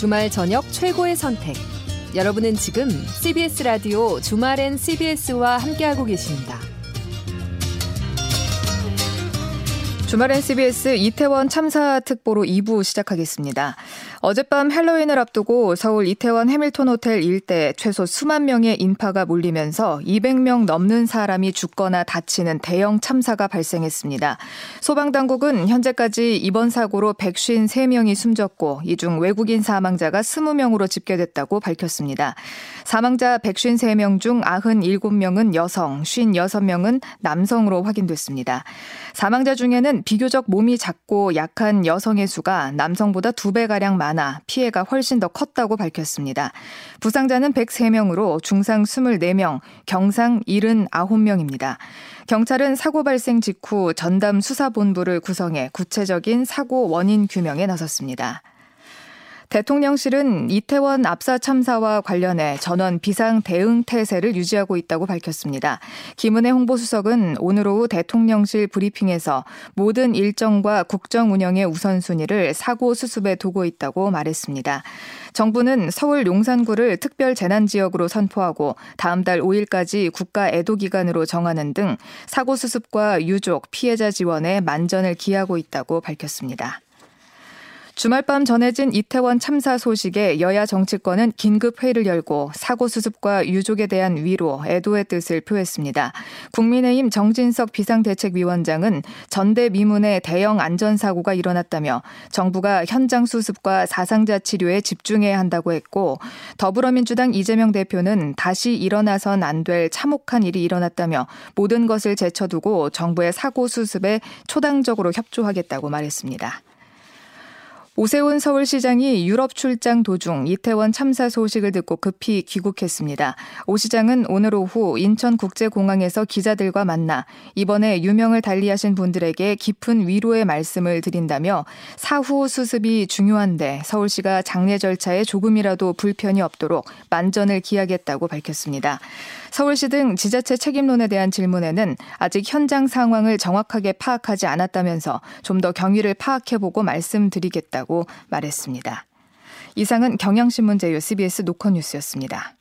주말 저녁 최고의 선택. 여러분은 지금 CBS 라디오 주말엔 CBS와 함께하고 계십니다. 주말엔 CBS 이태원 참사 특보로 2부 시작하겠습니다. 어젯밤 헬로윈을 앞두고 서울 이태원 해밀턴 호텔 일대 최소 수만 명의 인파가 몰리면서 200명 넘는 사람이 죽거나 다치는 대형 참사가 발생했습니다. 소방당국은 현재까지 이번 사고로 153명이 숨졌고 이 중 외국인 사망자가 20명으로 집계됐다고 밝혔습니다. 사망자 153명 중 97명은 여성, 56명은 남성으로 확인됐습니다. 사망자 중에는 비교적 몸이 작고 약한 여성의 수가 남성보다 2배가량 많 많아 피해가 훨씬 더 컸다고 밝혔습니다. 부상자는 103명으로 중상 24명, 경상 79명입니다. 경찰은 사고 발생 직후 전담 수사본부를 구성해 구체적인 사고 원인 규명에 나섰습니다. 대통령실은 이태원 압사 참사와 관련해 전원 비상 대응 태세를 유지하고 있다고 밝혔습니다. 김은혜 홍보수석은 오늘 오후 대통령실 브리핑에서 모든 일정과 국정 운영의 우선순위를 사고 수습에 두고 있다고 말했습니다. 정부는 서울 용산구를 특별 재난 지역으로 선포하고 다음 달 5일까지 국가 애도 기간으로 정하는 등 사고 수습과 유족, 피해자 지원에 만전을 기하고 있다고 밝혔습니다. 주말 밤 전해진 이태원 참사 소식에 여야 정치권은 긴급 회의를 열고 사고 수습과 유족에 대한 위로, 애도의 뜻을 표했습니다. 국민의힘 정진석 비상대책위원장은 전대 미문의 대형 안전사고가 일어났다며 정부가 현장 수습과 사상자 치료에 집중해야 한다고 했고 더불어민주당 이재명 대표는 다시 일어나선 안 될 참혹한 일이 일어났다며 모든 것을 제쳐두고 정부의 사고 수습에 초당적으로 협조하겠다고 말했습니다. 오세훈 서울시장이 유럽 출장 도중 이태원 참사 소식을 듣고 급히 귀국했습니다. 오 시장은 오늘 오후 인천국제공항에서 기자들과 만나 이번에 유명을 달리하신 분들에게 깊은 위로의 말씀을 드린다며 사후 수습이 중요한데 서울시가 장례 절차에 조금이라도 불편이 없도록 만전을 기하겠다고 밝혔습니다. 서울시 등 지자체 책임론에 대한 질문에는 아직 현장 상황을 정확하게 파악하지 않았다면서 좀 더 경위를 파악해보고 말씀드리겠다고 말했습니다. 이상은 경향신문 제휴 CBS 노컷뉴스였습니다.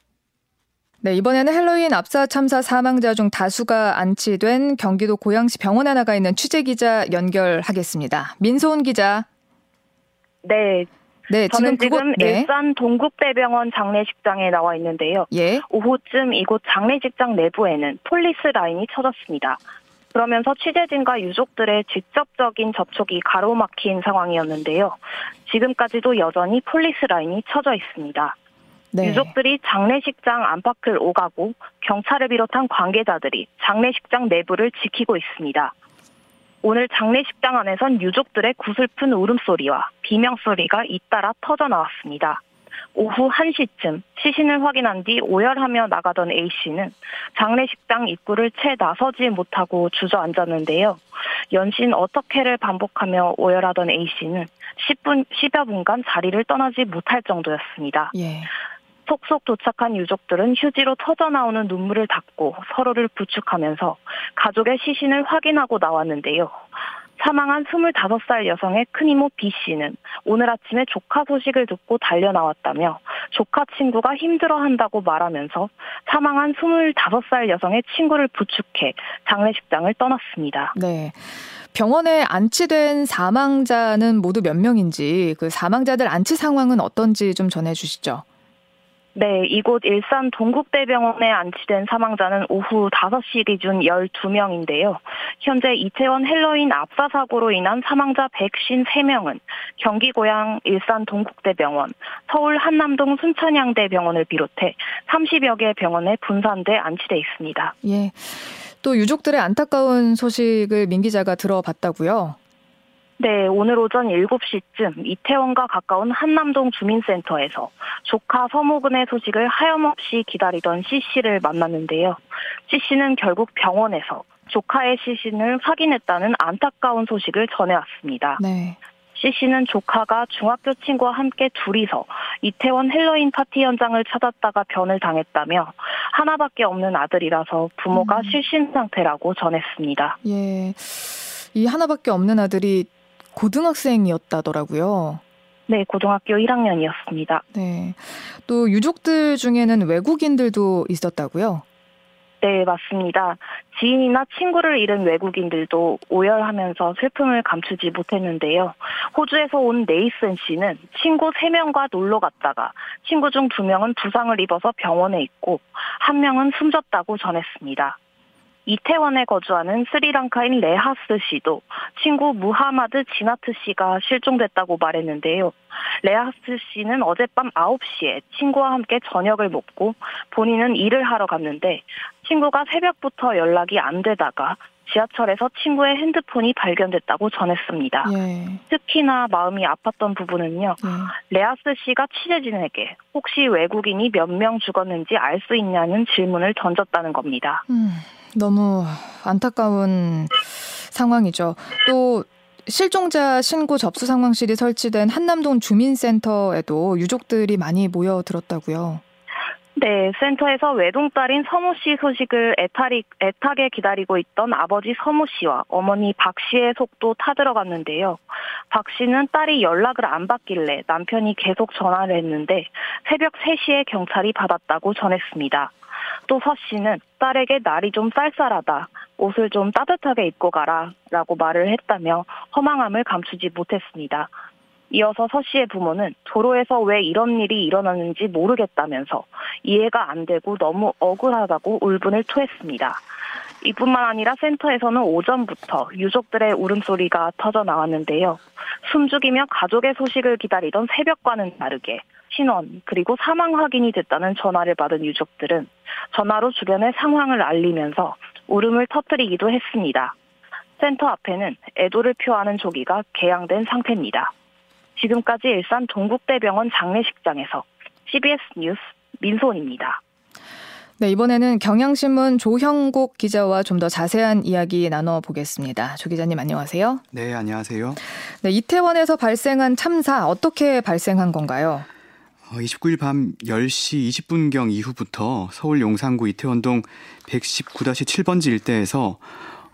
네, 이번에는 헬로윈 압사 참사 사망자 중 다수가 안치된 경기도 고양시 병원에 나가 있는 취재 기자 연결하겠습니다. 민소은 기자. 네, 네, 저는 지금, 지금 네. 일산 동국대병원 장례식장에 나와 있는데요. 예. 오후쯤 이곳 장례식장 내부에는 폴리스 라인이 쳐졌습니다. 그러면서 취재진과 유족들의 직접적인 접촉이 가로막힌 상황이었는데요. 지금까지도 여전히 폴리스 라인이 쳐져 있습니다. 네. 유족들이 장례식장 안팎을 오가고 경찰을 비롯한 관계자들이 장례식장 내부를 지키고 있습니다. 오늘 장례식장 안에선 유족들의 구슬픈 울음소리와 비명소리가 잇따라 터져 나왔습니다. 오후 1시쯤 시신을 확인한 뒤 오열하며 나가던 A씨는 장례식장 입구를 채 나서지 못하고 주저앉았는데요. 연신 어떻게를 반복하며 오열하던 A씨는 10분, 10여 분간 자리를 떠나지 못할 정도였습니다. 예. 속속 도착한 유족들은 휴지로 터져나오는 눈물을 닦고 서로를 부축하면서 가족의 시신을 확인하고 나왔는데요. 사망한 25살 여성의 큰 이모 B 씨는 오늘 아침에 조카 소식을 듣고 달려 나왔다며 조카 친구가 힘들어 한다고 말하면서 사망한 25살 여성의 친구를 부축해 장례식장을 떠났습니다. 네. 병원에 안치된 사망자는 모두 몇 명인지 그 사망자들 안치 상황은 어떤지 좀 전해 주시죠. 네, 이곳 일산 동국대병원에 안치된 사망자는 오후 5시 기준 12명인데요. 현재 이태원 헬로윈 압사 사고로 인한 사망자 153명은 경기 고향 일산 동국대병원, 서울 한남동 순천향대병원을 비롯해 30여 개 병원에 분산돼 안치돼 있습니다. 예. 또 유족들의 안타까운 소식을 민 기자가 들어봤다고요? 네, 오늘 오전 7시쯤 이태원과 가까운 한남동 주민센터에서 조카 서모근의 소식을 하염없이 기다리던 C씨를 만났는데요. C씨는 결국 병원에서 조카의 시신을 확인했다는 안타까운 소식을 전해왔습니다. 네. C씨는 조카가 중학교 친구와 함께 둘이서 이태원 헬로윈 파티 현장을 찾았다가 변을 당했다며 하나밖에 없는 아들이라서 부모가 음. 실신 상태라고 전했습니다. 예. 이 하나밖에 없는 아들이 고등학생이었다더라고요. 네, 고등학교 1학년이었습니다. 네. 또 유족들 중에는 외국인들도 있었다고요? 네, 맞습니다. 지인이나 친구를 잃은 외국인들도 오열하면서 슬픔을 감추지 못했는데요. 호주에서 온 네이슨 씨는 친구 3명과 놀러 갔다가 친구 중 2명은 부상을 입어서 병원에 있고 1명은 숨졌다고 전했습니다. 이태원에 거주하는 스리랑카인 레하스 씨도 친구 무하마드 지나트 씨가 실종됐다고 말했는데요. 레하스 씨는 어젯밤 9시에 친구와 함께 저녁을 먹고 본인은 일을 하러 갔는데 친구가 새벽부터 연락이 안 되다가 지하철에서 친구의 핸드폰이 발견됐다고 전했습니다. 예. 특히나 마음이 아팠던 부분은요. 예. 레아스 씨가 취재진에게 혹시 외국인이 몇 명 죽었는지 알 수 있냐는 질문을 던졌다는 겁니다. 음. 너무 안타까운 상황이죠. 또 실종자 신고 접수 상황실이 설치된 한남동 주민센터에도 유족들이 많이 모여들었다고요. 네, 센터에서 외동딸인 서모 씨 소식을 애타리, 애타게 기다리고 있던 아버지 서모 씨와 어머니 박 씨의 속도 타들어갔는데요. 박 씨는 딸이 연락을 안 받길래 남편이 계속 전화를 했는데 새벽 3시에 경찰이 받았다고 전했습니다. 또 서 씨는 딸에게 날이 좀 쌀쌀하다. 옷을 좀 따뜻하게 입고 가라. 라고 말을 했다며 허망함을 감추지 못했습니다. 이어서 서 씨의 부모는 도로에서 왜 이런 일이 일어났는지 모르겠다면서 이해가 안 되고 너무 억울하다고 울분을 토했습니다. 이뿐만 아니라 센터에서는 오전부터 유족들의 울음소리가 터져 나왔는데요. 숨죽이며 가족의 소식을 기다리던 새벽과는 다르게 신원 그리고 사망 확인이 됐다는 전화를 받은 유족들은 전화로 주변의 상황을 알리면서 울음을 터뜨리기도 했습니다. 센터 앞에는 애도를 표하는 조기가 개양된 상태입니다. 지금까지 일산 동국대병원 장례식장에서 CBS 뉴스 민소원입니다. 네, 이번에는 경향신문 조형국 기자와 좀 더 자세한 이야기 나눠보겠습니다. 조 기자님 안녕하세요. 네, 안녕하세요. 네, 이태원에서 발생한 참사 어떻게 발생한 건가요? 29일 어, 밤 10시 20분경 이후부터 서울 용산구 이태원동 119-7번지 일대에서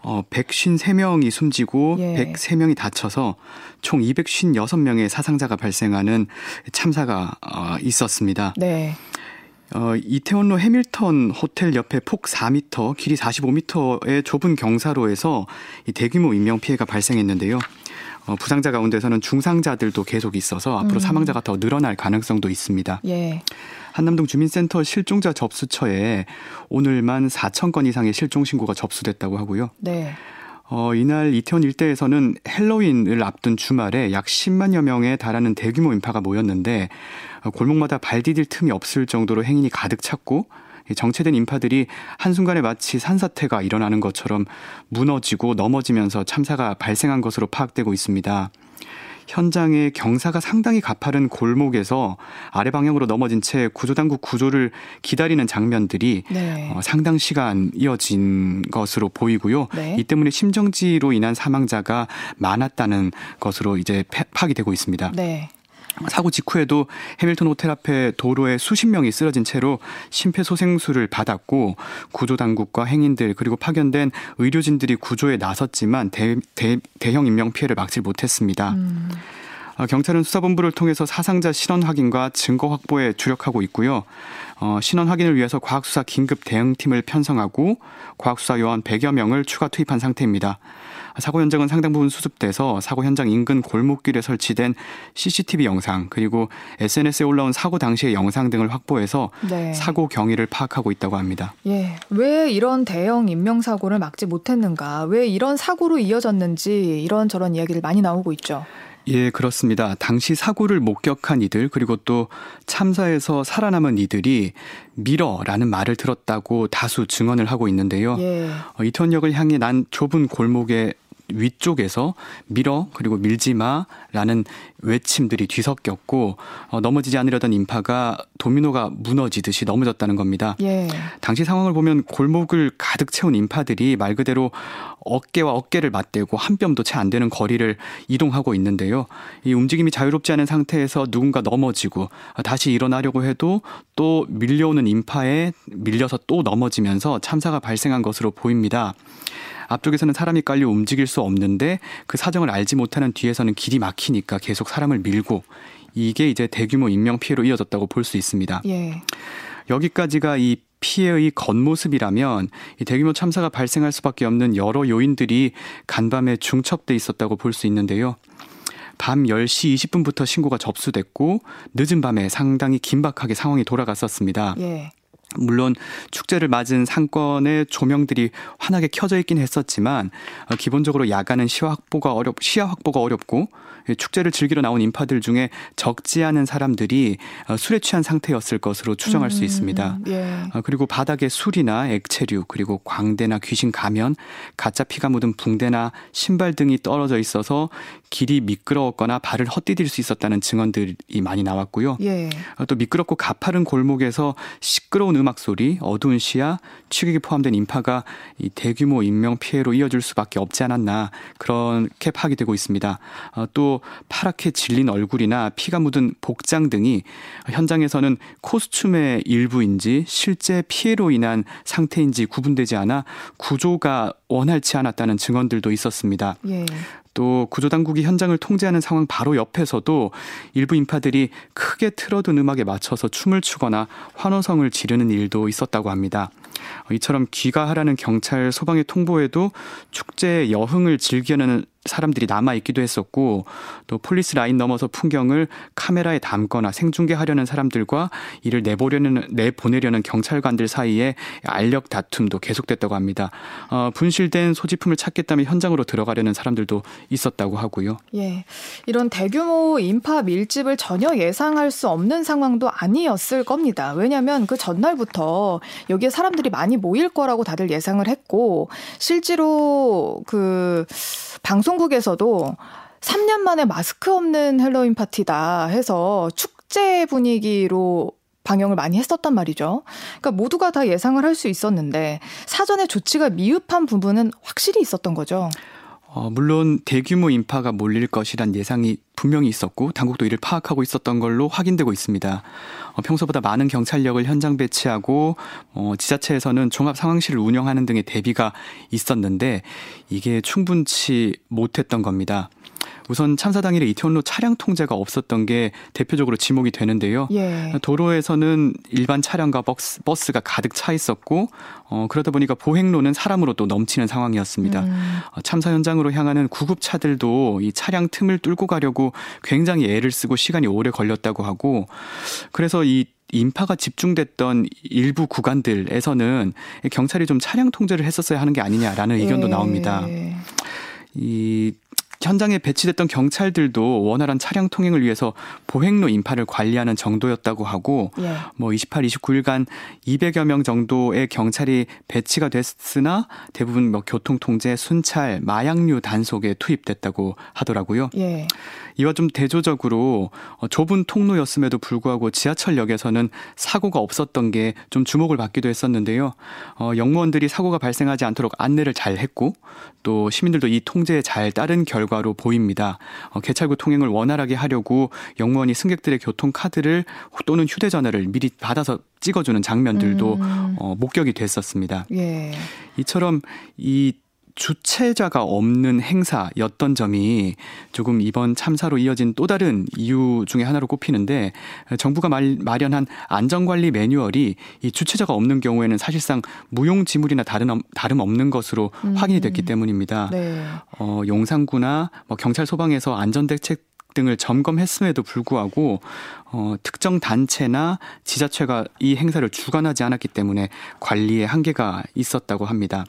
어, 153명이 숨지고 예. 103명이 다쳐서 총 256명의 사상자가 발생하는 참사가 어, 있었습니다. 네. 어, 이태원로 해밀턴 호텔 옆에 폭 4m, 길이 45m의 좁은 경사로에서 이 대규모 인명 피해가 발생했는데요. 어, 부상자 가운데서는 중상자들도 계속 있어서 앞으로 음. 사망자가 더 늘어날 가능성도 있습니다. 예. 한남동 주민센터 실종자 접수처에 오늘만 4천 건 이상의 실종 신고가 접수됐다고 하고요. 네. 어, 이날 이태원 일대에서는 헬로윈을 앞둔 주말에 약 10만여 명에 달하는 대규모 인파가 모였는데 어, 골목마다 발 디딜 틈이 없을 정도로 행인이 가득 찼고 정체된 인파들이 한순간에 마치 산사태가 일어나는 것처럼 무너지고 넘어지면서 참사가 발생한 것으로 파악되고 있습니다. 현장에 경사가 상당히 가파른 골목에서 아래 방향으로 넘어진 채 구조당국 구조를 기다리는 장면들이 네. 어, 상당 시간 이어진 것으로 보이고요. 네. 이 때문에 심정지로 인한 사망자가 많았다는 것으로 이제 파악이 되고 있습니다. 네. 사고 직후에도 해밀턴 호텔 앞에 도로에 수십 명이 쓰러진 채로 심폐소생술을 받았고 구조 당국과 행인들 그리고 파견된 의료진들이 구조에 나섰지만 대, 대, 대형 인명 피해를 막지 못했습니다. 음. 어, 경찰은 수사본부를 통해서 사상자 신원 확인과 증거 확보에 주력하고 있고요. 어, 신원 확인을 위해서 과학수사 긴급 대응팀을 편성하고 과학수사 요원 100여 명을 추가 투입한 상태입니다. 사고 현장은 상당 부분 수습돼서 사고 현장 인근 골목길에 설치된 CCTV 영상 그리고 SNS에 올라온 사고 당시의 영상 등을 확보해서 네. 사고 경위를 파악하고 있다고 합니다. 예. 왜 이런 대형 인명 사고를 막지 못했는가? 왜 이런 사고로 이어졌는지 이런 저런 이야기를 많이 나오고 있죠. 예, 그렇습니다. 당시 사고를 목격한 이들 그리고 또 참사에서 살아남은 이들이 밀어라는 말을 들었다고 다수 증언을 하고 있는데요. 예. 어, 이태원역을 향해 난 좁은 골목에 위쪽에서 밀어 그리고 밀지마라는 외침들이 뒤섞였고 어, 넘어지지 않으려던 인파가 도미노가 무너지듯이 넘어졌다는 겁니다. 예. 당시 상황을 보면 골목을 가득 채운 인파들이 말 그대로 어깨와 어깨를 맞대고 한 뼘도 채 안 되는 거리를 이동하고 있는데요. 이 움직임이 자유롭지 않은 상태에서 누군가 넘어지고 다시 일어나려고 해도 또 밀려오는 인파에 밀려서 또 넘어지면서 참사가 발생한 것으로 보입니다. 앞쪽에서는 사람이 깔려 움직일 수 없는데 그 사정을 알지 못하는 뒤에서는 길이 막히니까 계속 사람을 밀고 이게 이제 대규모 인명 피해로 이어졌다고 볼 수 있습니다. 예. 여기까지가 이 피해의 겉모습이라면 이 대규모 참사가 발생할 수밖에 없는 여러 요인들이 간밤에 중첩돼 있었다고 볼 수 있는데요. 밤 10시 20분부터 신고가 접수됐고 늦은 밤에 상당히 긴박하게 상황이 돌아갔었습니다. 예. 물론 축제를 맞은 상권의 조명들이 환하게 켜져 있긴 했었지만 어, 기본적으로 야간은 시야 확보가 어렵 시야 확보가 어렵고 축제를 즐기러 나온 인파들 중에 적지 않은 사람들이 어, 술에 취한 상태였을 것으로 추정할 음, 수 있습니다. 예. 어, 그리고 바닥에 술이나 액체류 그리고 광대나 귀신 가면 가짜 피가 묻은 붕대나 신발 등이 떨어져 있어서 길이 미끄러웠거나 발을 헛디딜 수 있었다는 증언들이 많이 나왔고요. 예. 또 미끄럽고 가파른 골목에서 시끄러운 음악 소리, 어두운 시야, 취객이 포함된 인파가 이 대규모 인명 피해로 이어질 수밖에 없지 않았나 그렇게 파악이 되고 있습니다. 어, 또 파랗게 질린 얼굴이나 피가 묻은 복장 등이 현장에서는 코스튬의 일부인지 실제 피해로 인한 상태인지 구분되지 않아 구조가 원활치 않았다는 증언들도 있었습니다. 예. 또 구조당국이 현장을 통제하는 상황 바로 옆에서도 일부 인파들이 크게 틀어둔 음악에 맞춰서 춤을 추거나 환호성을 지르는 일도 있었다고 합니다. 이처럼 귀가하라는 경찰 소방의 통보에도 축제의 여흥을 즐기는 사람들이 남아 있기도 했었고 또 폴리스 라인 넘어서 풍경을 카메라에 담거나 생중계하려는 사람들과 이를 내보려는 내보내려는 경찰관들 사이에 알력 다툼도 계속됐다고 합니다. 어, 분실된 소지품을 찾겠다며 현장으로 들어가려는 사람들도 있었다고 하고요. 예, 이런 대규모 인파 밀집을 전혀 예상할 수 없는 상황도 아니었을 겁니다. 왜냐하면 그 전날부터 여기에 사람들이 많이 모일 거라고 다들 예상을 했고 실제로 그 방송 국에서도 3년 만에 마스크 없는 헬로윈 파티다 해서 축제 분위기로 방영을 많이 했었단 말이죠. 그러니까 모두가 다 예상을 할 수 있었는데 사전에 조치가 미흡한 부분은 확실히 있었던 거죠. 어, 물론 대규모 인파가 몰릴 것이란 예상이 분명히 있었고 당국도 이를 파악하고 있었던 걸로 확인되고 있습니다. 어, 평소보다 많은 경찰력을 현장 배치하고 어, 지자체에서는 종합 상황실을 운영하는 등의 대비가 있었는데 이게 충분치 못했던 겁니다. 우선 참사 당일에 이태원로 차량 통제가 없었던 게 대표적으로 지목이 되는데요. 예. 도로에서는 일반 차량과 버스, 버스가 가득 차 있었고 어, 그러다 보니까 보행로는 사람으로 또 넘치는 상황이었습니다. 음. 어, 참사 현장으로 향하는 구급차들도 이 차량 틈을 뚫고 가려고 굉장히 애를 쓰고 시간이 오래 걸렸다고 하고 그래서 이 인파가 집중됐던 일부 구간들에서는 경찰이 좀 차량 통제를 했었어야 하는 게 아니냐라는 의견도 예. 나옵니다. 이 현장에 배치됐던 경찰들도 원활한 차량 통행을 위해서 보행로 인파를 관리하는 정도였다고 하고 예. 뭐 28, 29일간 200여 명 정도의 경찰이 배치가 됐으나 대부분 뭐 교통 통제, 순찰, 마약류 단속에 투입됐다고 하더라고요. 예. 이와 좀 대조적으로 어, 좁은 통로였음에도 불구하고 지하철역에서는 사고가 없었던 게 좀 주목을 받기도 했었는데요. 어, 영무원들이 사고가 발생하지 않도록 안내를 잘 했고 또 시민들도 이 통제에 잘 따른 결과 로 보입니다. 어, 개찰구 통행을 원활하게 하려고 영무원이 승객들의 교통 카드를 또는 휴대전화를 미리 받아서 찍어주는 장면들도 음. 어, 목격이 됐었습니다. 예. 이처럼 이 주체자가 없는 행사였던 점이 조금 이번 참사로 이어진 또 다른 이유 중에 하나로 꼽히는데 정부가 마련한 안전관리 매뉴얼이 이 주체자가 없는 경우에는 사실상 무용지물이나 다른 다름 없는 것으로 음. 확인이 됐기 때문입니다. 네. 어, 용산구나 뭐 경찰 소방에서 안전대책 등을 점검했음에도 불구하고 어, 특정 단체나 지자체가 이 행사를 주관하지 않았기 때문에 관리에 한계가 있었다고 합니다.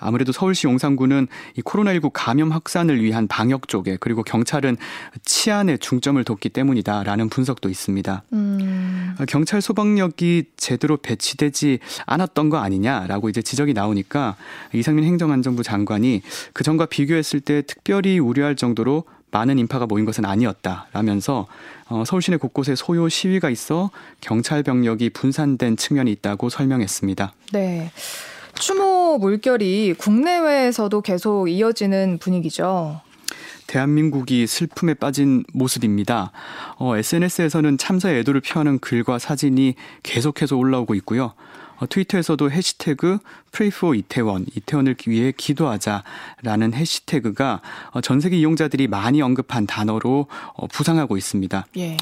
아무래도 서울시 용산구는 이 코로나19 감염 확산을 위한 방역 쪽에 그리고 경찰은 치안에 중점을 뒀기 때문이다라는 분석도 있습니다. 음. 경찰 소방력이 제대로 배치되지 않았던 거 아니냐라고 이제 지적이 나오니까 이상민 행정안전부 장관이 그 전과 비교했을 때 특별히 우려할 정도로 많은 인파가 모인 것은 아니었다라면서 어, 서울 시내 곳곳에 소요 시위가 있어 경찰 병력이 분산된 측면이 있다고 설명했습니다. 네. 추모 물결이 국내외에서도 계속 이어지는 분위기죠. 대한민국이 슬픔에 빠진 모습입니다. 어, SNS에서는 참사의 애도를 표하는 글과 사진이 계속해서 올라오고 있고요. 어, 트위터에서도 해시태그 Pray for 이태원, 이태원을 위해 기도하자라는 해시태그가 어, 전 세계 이용자들이 많이 언급한 단어로 어, 부상하고 있습니다. 예.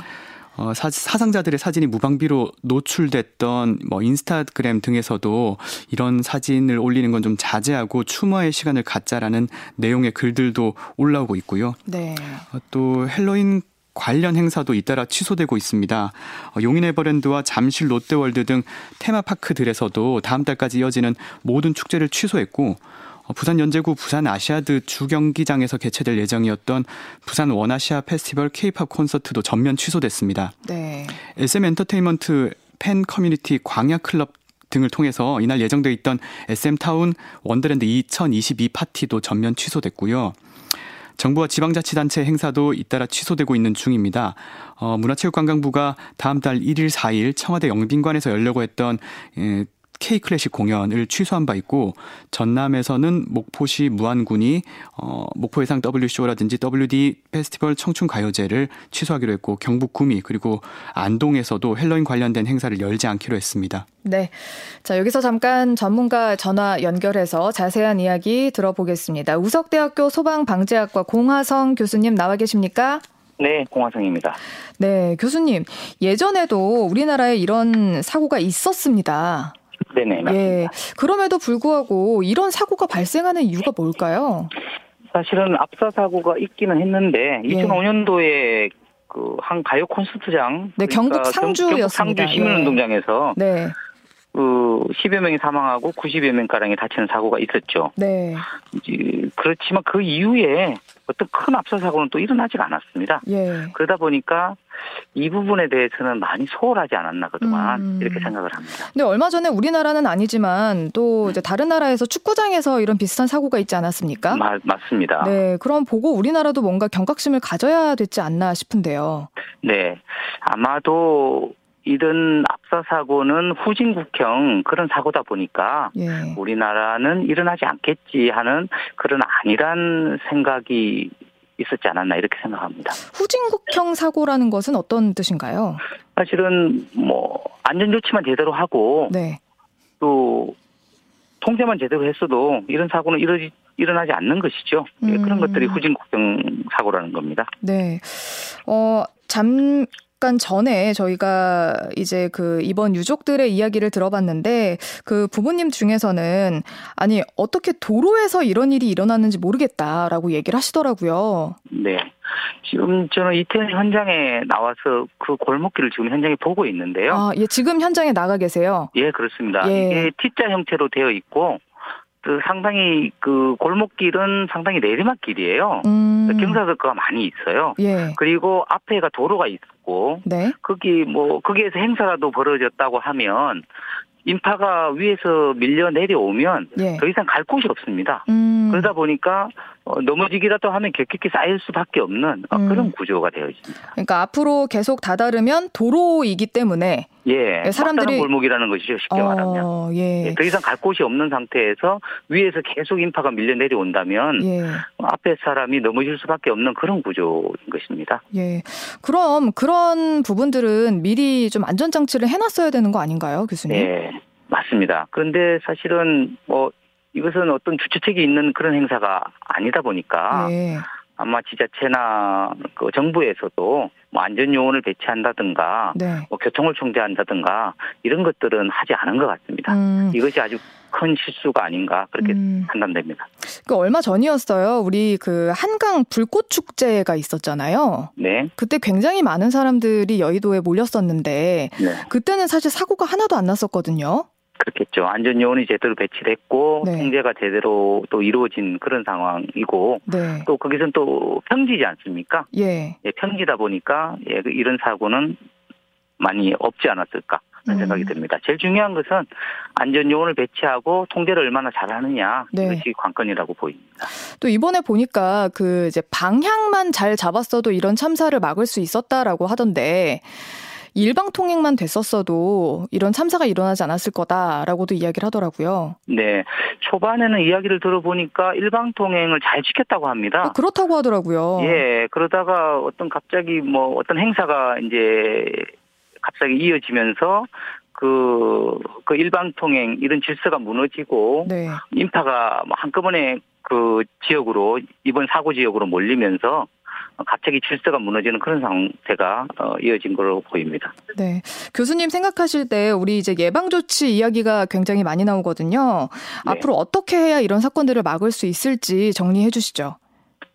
어, 사, 사상자들의 사진이 무방비로 노출됐던 뭐 인스타그램 등에서도 이런 사진을 올리는 건 좀 자제하고 추모의 시간을 갖자라는 내용의 글들도 올라오고 있고요. 네. 어, 또 헬로윈 관련 행사도 잇따라 취소되고 있습니다. 어, 용인 에버랜드와 잠실 롯데월드 등 테마파크들에서도 다음 달까지 이어지는 모든 축제를 취소했고 어, 부산 연제구 부산 아시아드 주경기장에서 개최될 예정이었던 부산 원아시아 페스티벌 케이팝 콘서트도 전면 취소됐습니다. 네. SM 엔터테인먼트 팬 커뮤니티 광야 클럽 등을 통해서 이날 예정돼 있던 SM타운 원더랜드 2022 파티도 전면 취소됐고요. 정부와 지방자치단체 행사도 잇따라 취소되고 있는 중입니다. 어, 문화체육관광부가 다음 달 1일, 4일 청와대 영빈관에서 열려고 했던 예, K 클래식 공연을 취소한 바 있고 전남에서는 목포시 무안군이 어 목포 해상 WCO라든지 WD 페스티벌 청춘 가요제를 취소하기로 했고 경북 구미 그리고 안동에서도 헬로윈 관련된 행사를 열지 않기로 했습니다. 네. 자, 여기서 잠깐 전문가 전화 연결해서 자세한 이야기 들어보겠습니다. 우석대학교 소방방재학과 공화성 교수님 나와 계십니까? 네, 공화성입니다. 네, 교수님. 예전에도 우리나라에 이런 사고가 있었습니다. 네네. 맞습니다. 예. 그럼에도 불구하고 이런 사고가 발생하는 이유가 뭘까요? 사실은 압사 사고가 있기는 했는데 예. 2005년도에 그 한 가요 콘서트장 네, 그러니까 경북 상주였습니다. 상주 시민운동장에서 예. 네. 그 10여 명이 사망하고 90여 명 가량이 다치는 사고가 있었죠. 네. 이제 그렇지만 그 이후에 어떤 큰 압사 사고는 또 일어나지가 않았습니다. 예. 그러다 보니까 이 부분에 대해서는 많이 소홀하지 않았나 그동안 음. 이렇게 생각을 합니다. 근데 얼마 전에 우리나라는 아니지만 또 음. 이제 다른 나라에서 축구장에서 이런 비슷한 사고가 있지 않았습니까? 마, 맞습니다. 네, 그럼 보고 우리나라도 뭔가 경각심을 가져야 되지 않나 싶은데요. 네, 아마도 이런 압사 사고는 후진국형 그런 사고다 보니까 예. 우리나라는 일어나지 않겠지 하는 그런 안일한 생각이 있었지 않았나 이렇게 생각합니다. 후진국형 사고라는 것은 어떤 뜻인가요? 사실은 뭐 안전 조치만 제대로 하고 네. 또 통제만 제대로 했어도 이런 사고는 일어지, 일어나지 않는 것이죠. 예, 음. 그런 것들이 후진국형 사고라는 겁니다. 네. 어, 잠, 잠깐 전에 저희가 이제 그 이번 유족들의 이야기를 들어봤는데 그 부모님 중에서는 아니 어떻게 도로에서 이런 일이 일어났는지 모르겠다라고 얘기를 하시더라고요. 네. 지금 저는 이태원 현장에 나와서 그 골목길을 지금 현장에 보고 있는데요. 아, 예, 지금 현장에 나가 계세요? 예, 그렇습니다. 예. 이게 T자 형태로 되어 있고 그 상당히 그 골목길은 상당히 내리막길이에요. 음. 경사도가 많이 있어요. 예. 그리고 앞에가 도로가 있고 네. 거기 뭐 거기에서 행사라도 벌어졌다고 하면 인파가 위에서 밀려 내려오면 예. 더 이상 갈 곳이 없습니다. 음. 그러다 보니까 어, 넘어지기라도 하면 격격히 쌓일 수밖에 없는 어, 음. 그런 구조가 되어 있습니다. 그러니까 앞으로 계속 다다르면 도로이기 때문에 예, 예 사람들이 골목이라는 것이죠 쉽게 어, 말하면 예. 예. 더 이상 갈 곳이 없는 상태에서 위에서 계속 인파가 밀려 내려온다면 예. 앞에 사람이 넘어질 수밖에 없는 그런 구조인 것입니다. 예, 그럼 그런 부분들은 미리 좀 안전 장치를 해놨어야 되는 거 아닌가요, 교수님? 네, 맞습니다. 그런데 사실은 뭐 이것은 어떤 주최책이 있는 그런 행사가 아니다 보니까 네. 아마 지자체나 그 정부에서도 뭐 안전 요원을 배치한다든가 네. 뭐 교통을 총재한다든가 이런 것들은 하지 않은 것 같습니다. 음. 이것이 아주 큰 실수가 아닌가 그렇게 음. 판단됩니다. 그 얼마 전이었어요. 우리 그 한강 불꽃 축제가 있었잖아요. 네. 그때 굉장히 많은 사람들이 여의도에 몰렸었는데 네. 그때는 사실 사고가 하나도 안 났었거든요. 그렇겠죠. 안전 요원이 제대로 배치됐고 네. 통제가 제대로 또 이루어진 그런 상황이고 네. 또 거기서는 또 평지지 않습니까? 예. 예 평지다 보니까 예, 그 이런 사고는 많이 없지 않았을까 하는 음. 생각이 듭니다. 제일 중요한 것은 안전 요원을 배치하고 통제를 얼마나 잘하느냐 네. 이것이 관건이라고 보입니다. 또 이번에 보니까 그 이제 방향만 잘 잡았어도 이런 참사를 막을 수 있었다라고 하던데 일방 통행만 됐었어도 이런 참사가 일어나지 않았을 거다라고도 이야기를 하더라고요. 네. 초반에는 이야기를 들어보니까 일방 통행을 잘 지켰다고 합니다. 어, 그렇다고 하더라고요. 예. 그러다가 어떤 갑자기 뭐 어떤 행사가 이제 갑자기 이어지면서 그, 그 일방통행 이런 질서가 무너지고 네. 인파가 뭐 한꺼번에 그 지역으로 이번 사고 지역으로 몰리면서 갑자기 질서가 무너지는 그런 상태가 어, 이어진 걸로 보입니다. 네. 교수님 생각하실 때 우리 이제 예방조치 이야기가 굉장히 많이 나오거든요. 네. 앞으로 어떻게 해야 이런 사건들을 막을 수 있을지 정리해 주시죠.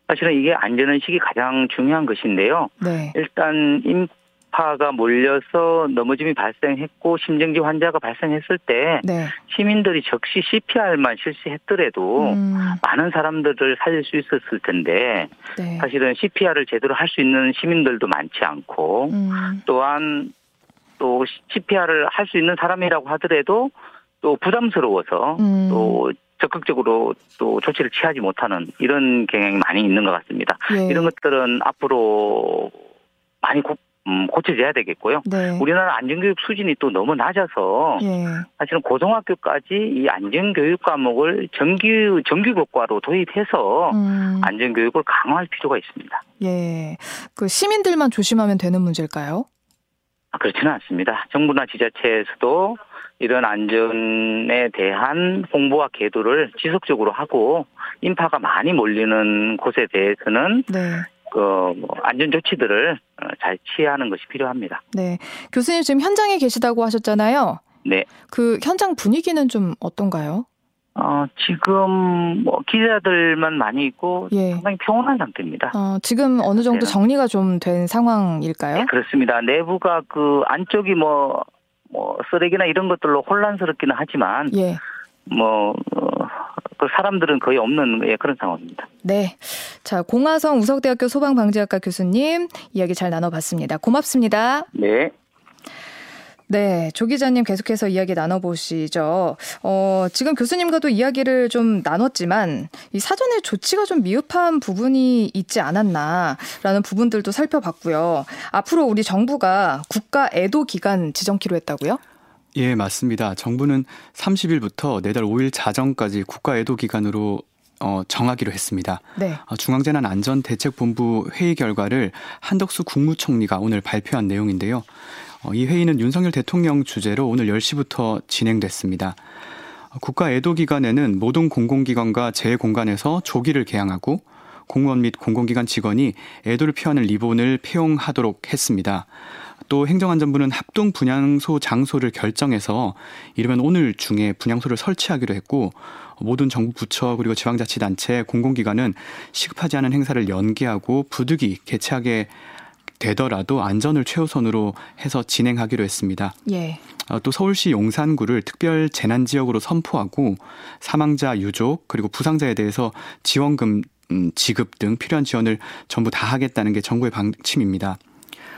사실은 이게 안전의식이 가장 중요한 것인데요. 네. 일단 인 파가 몰려서 넘어짐이 발생했고 심정지 환자가 발생했을 때 네. 시민들이 즉시 CPR만 실시했더라도 음. 많은 사람들을 살릴 수 있었을 텐데 네. 사실은 CPR을 제대로 할 수 있는 시민들도 많지 않고 음. 또한 또 CPR을 할 수 있는 사람이라고 하더라도 또 부담스러워서 음. 또 적극적으로 또 조치를 취하지 못하는 이런 경향이 많이 있는 것 같습니다. 예. 이런 것들은 앞으로 많이 고, 음, 고쳐져야 되겠고요. 네. 우리나라 안전교육 수준이 또 너무 낮아서 예. 사실은 고등학교까지 이 안전교육 과목을 정규 정규 교과로 도입해서 음. 안전교육을 강화할 필요가 있습니다. 예, 그 시민들만 조심하면 되는 문제일까요? 아, 그렇지는 않습니다. 정부나 지자체에서도 이런 안전에 대한 홍보와 계도를 지속적으로 하고 인파가 많이 몰리는 곳에 대해서는 네. 그뭐 안전 조치들을 어, 잘 취하는 것이 필요합니다. 네, 교수님 지금 현장에 계시다고 하셨잖아요. 네. 그 현장 분위기는 좀 어떤가요? 어, 지금 뭐 기자들만 많이 있고 예. 상당히 평온한 상태입니다. 어, 지금 어느 정도 정리가 좀 된 상황일까요? 네, 그렇습니다. 내부가 그 안쪽이 뭐 뭐 쓰레기나 이런 것들로 혼란스럽기는 하지만 예. 뭐 어, 그 사람들은 거의 없는 예, 그런 상황입니다. 네. 자, 공화성 우석대학교 소방방지학과 교수님 이야기 잘 나눠봤습니다. 고맙습니다. 네. 네, 조 기자님 계속해서 이야기 나눠보시죠. 어, 지금 교수님과도 이야기를 좀 나눴지만 이 사전에 조치가 좀 미흡한 부분이 있지 않았나라는 부분들도 살펴봤고요. 앞으로 우리 정부가 국가 애도 기간 지정키로 했다고요? 예, 맞습니다. 정부는 30일부터 내달 5일 자정까지 국가 애도 기간으로 어, 정하기로 했습니다. 네. 어, 중앙재난안전대책본부 회의 결과를 한덕수 국무총리가 오늘 발표한 내용인데요. 어, 이 회의는 윤석열 대통령 주재로 오늘 10시부터 진행됐습니다. 어, 국가 애도 기간에는 모든 공공기관과 재공간에서 조기를 개항하고 공무원 및 공공기관 직원이 애도를 표하는 리본을 폐용하도록 했습니다. 또 행정안전부는 합동 분향소 장소를 결정해서 이르면 오늘 중에 분향소를 설치하기로 했고 모든 정부 부처 그리고 지방자치단체 공공기관은 시급하지 않은 행사를 연기하고 부득이 개최하게 되더라도 안전을 최우선으로 해서 진행하기로 했습니다. 예. 어, 또 서울시 용산구를 특별 재난 지역으로 선포하고 사망자 유족 그리고 부상자에 대해서 지원금 음, 지급 등 필요한 지원을 전부 다 하겠다는 게 정부의 방침입니다.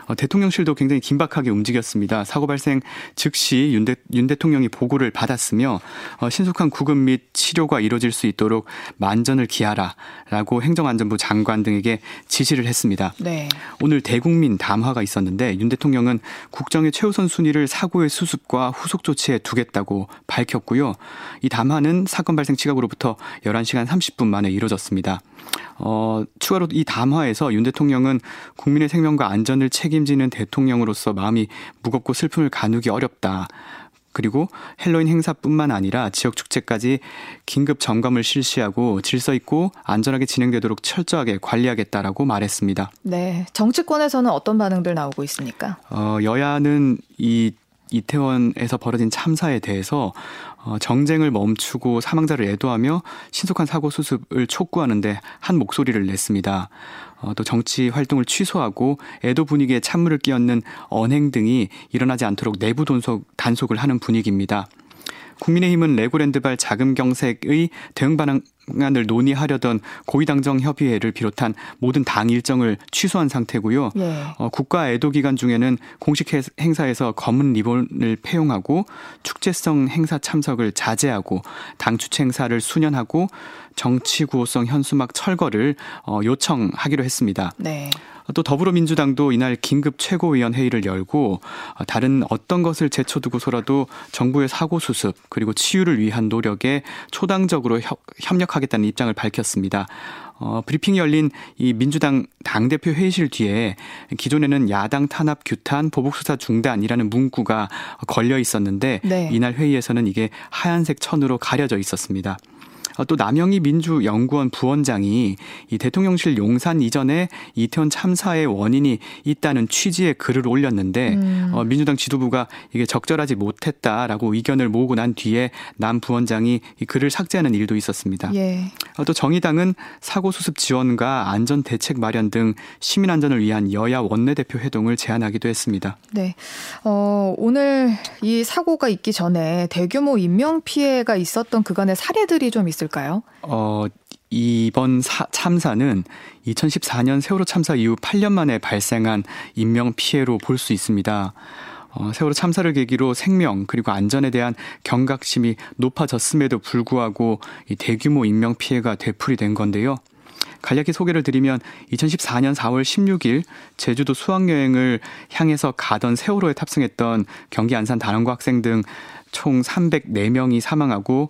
어, 대통령실도 굉장히 긴박하게 움직였습니다. 사고 발생 즉시 윤, 대, 윤 대통령이 보고를 받았으며 어, 신속한 구급 및 치료가 이루어질 수 있도록 만전을 기하라라고 행정안전부 장관 등에게 지시를 했습니다. 네. 오늘 대국민 담화가 있었는데 윤 대통령은 국정의 최우선 순위를 사고의 수습과 후속 조치에 두겠다고 밝혔고요. 이 담화는 사건 발생 시각으로부터 11시간 30분 만에 이루어졌습니다. 어, 추가로 이 담화에서 윤 대통령은 국민의 생명과 안전을 책임지는 대통령으로서 마음이 무겁고 슬픔을 가누기 어렵다. 그리고 헬로윈 행사뿐만 아니라 지역 축제까지 긴급 점검을 실시하고 질서 있고 안전하게 진행되도록 철저하게 관리하겠다라고 말했습니다. 네. 정치권에서는 어떤 반응들 나오고 있습니까? 어, 여야는 이 이태원에서 벌어진 참사에 대해서 어, 정쟁을 멈추고 사망자를 애도하며 신속한 사고 수습을 촉구하는데 한 목소리를 냈습니다. 어, 또 정치 활동을 취소하고 애도 분위기에 찬물을 끼얹는 언행 등이 일어나지 않도록 내부 단속, 단속을 하는 분위기입니다. 국민의힘은 레고랜드발 자금 경색의 대응 방안을 논의하려던 고위당정 협의회를 비롯한 모든 당 일정을 취소한 상태고요. 예. 어, 국가 애도 기간 중에는 공식 행사에서 검은 리본을 폐용하고 축제성 행사 참석을 자제하고 당 주최 행사를 수년하고 정치 구호성 현수막 철거를 어, 요청하기로 했습니다. 네. 또 더불어민주당도 이날 긴급 최고위원 회의를 열고 어, 다른 어떤 것을 제쳐두고서라도 정부의 사고 수습 그리고 치유를 위한 노력에 초당적으로 협력하겠다는 입장을 밝혔습니다. 어, 브리핑이 열린 이 민주당 당대표 회의실 뒤에 기존에는 야당 탄압 규탄 보복 수사 중단이라는 문구가 걸려 있었는데 네. 이날 회의에서는 이게 하얀색 천으로 가려져 있었습니다. 어, 또 남영희 민주연구원 부원장이 이 대통령실 용산 이전에 이태원 참사의 원인이 있다는 취지의 글을 올렸는데 음. 어, 민주당 지도부가 이게 적절하지 못했다라고 의견을 모으고 난 뒤에 남 부원장이 이 글을 삭제하는 일도 있었습니다. 예. 어, 또 정의당은 사고 수습 지원과 안전 대책 마련 등 시민 안전을 위한 여야 원내대표 회동을 제안하기도 했습니다. 네. 어, 오늘 이 사고가 있기 전에 대규모 인명 피해가 있었던 그간의 사례들이 좀 있을 있을까요? 어, 이번 사, 참사는 2014년 세월호 참사 이후 8년 만에 발생한 인명 피해로 볼 수 있습니다. 어, 세월호 참사를 계기로 생명 그리고 안전에 대한 경각심이 높아졌음에도 불구하고 이 대규모 인명 피해가 되풀이된 건데요. 간략히 소개를 드리면 2014년 4월 16일 제주도 수학여행을 향해서 가던 세월호에 탑승했던 경기 안산 단원고 학생 등 총 304명이 사망하고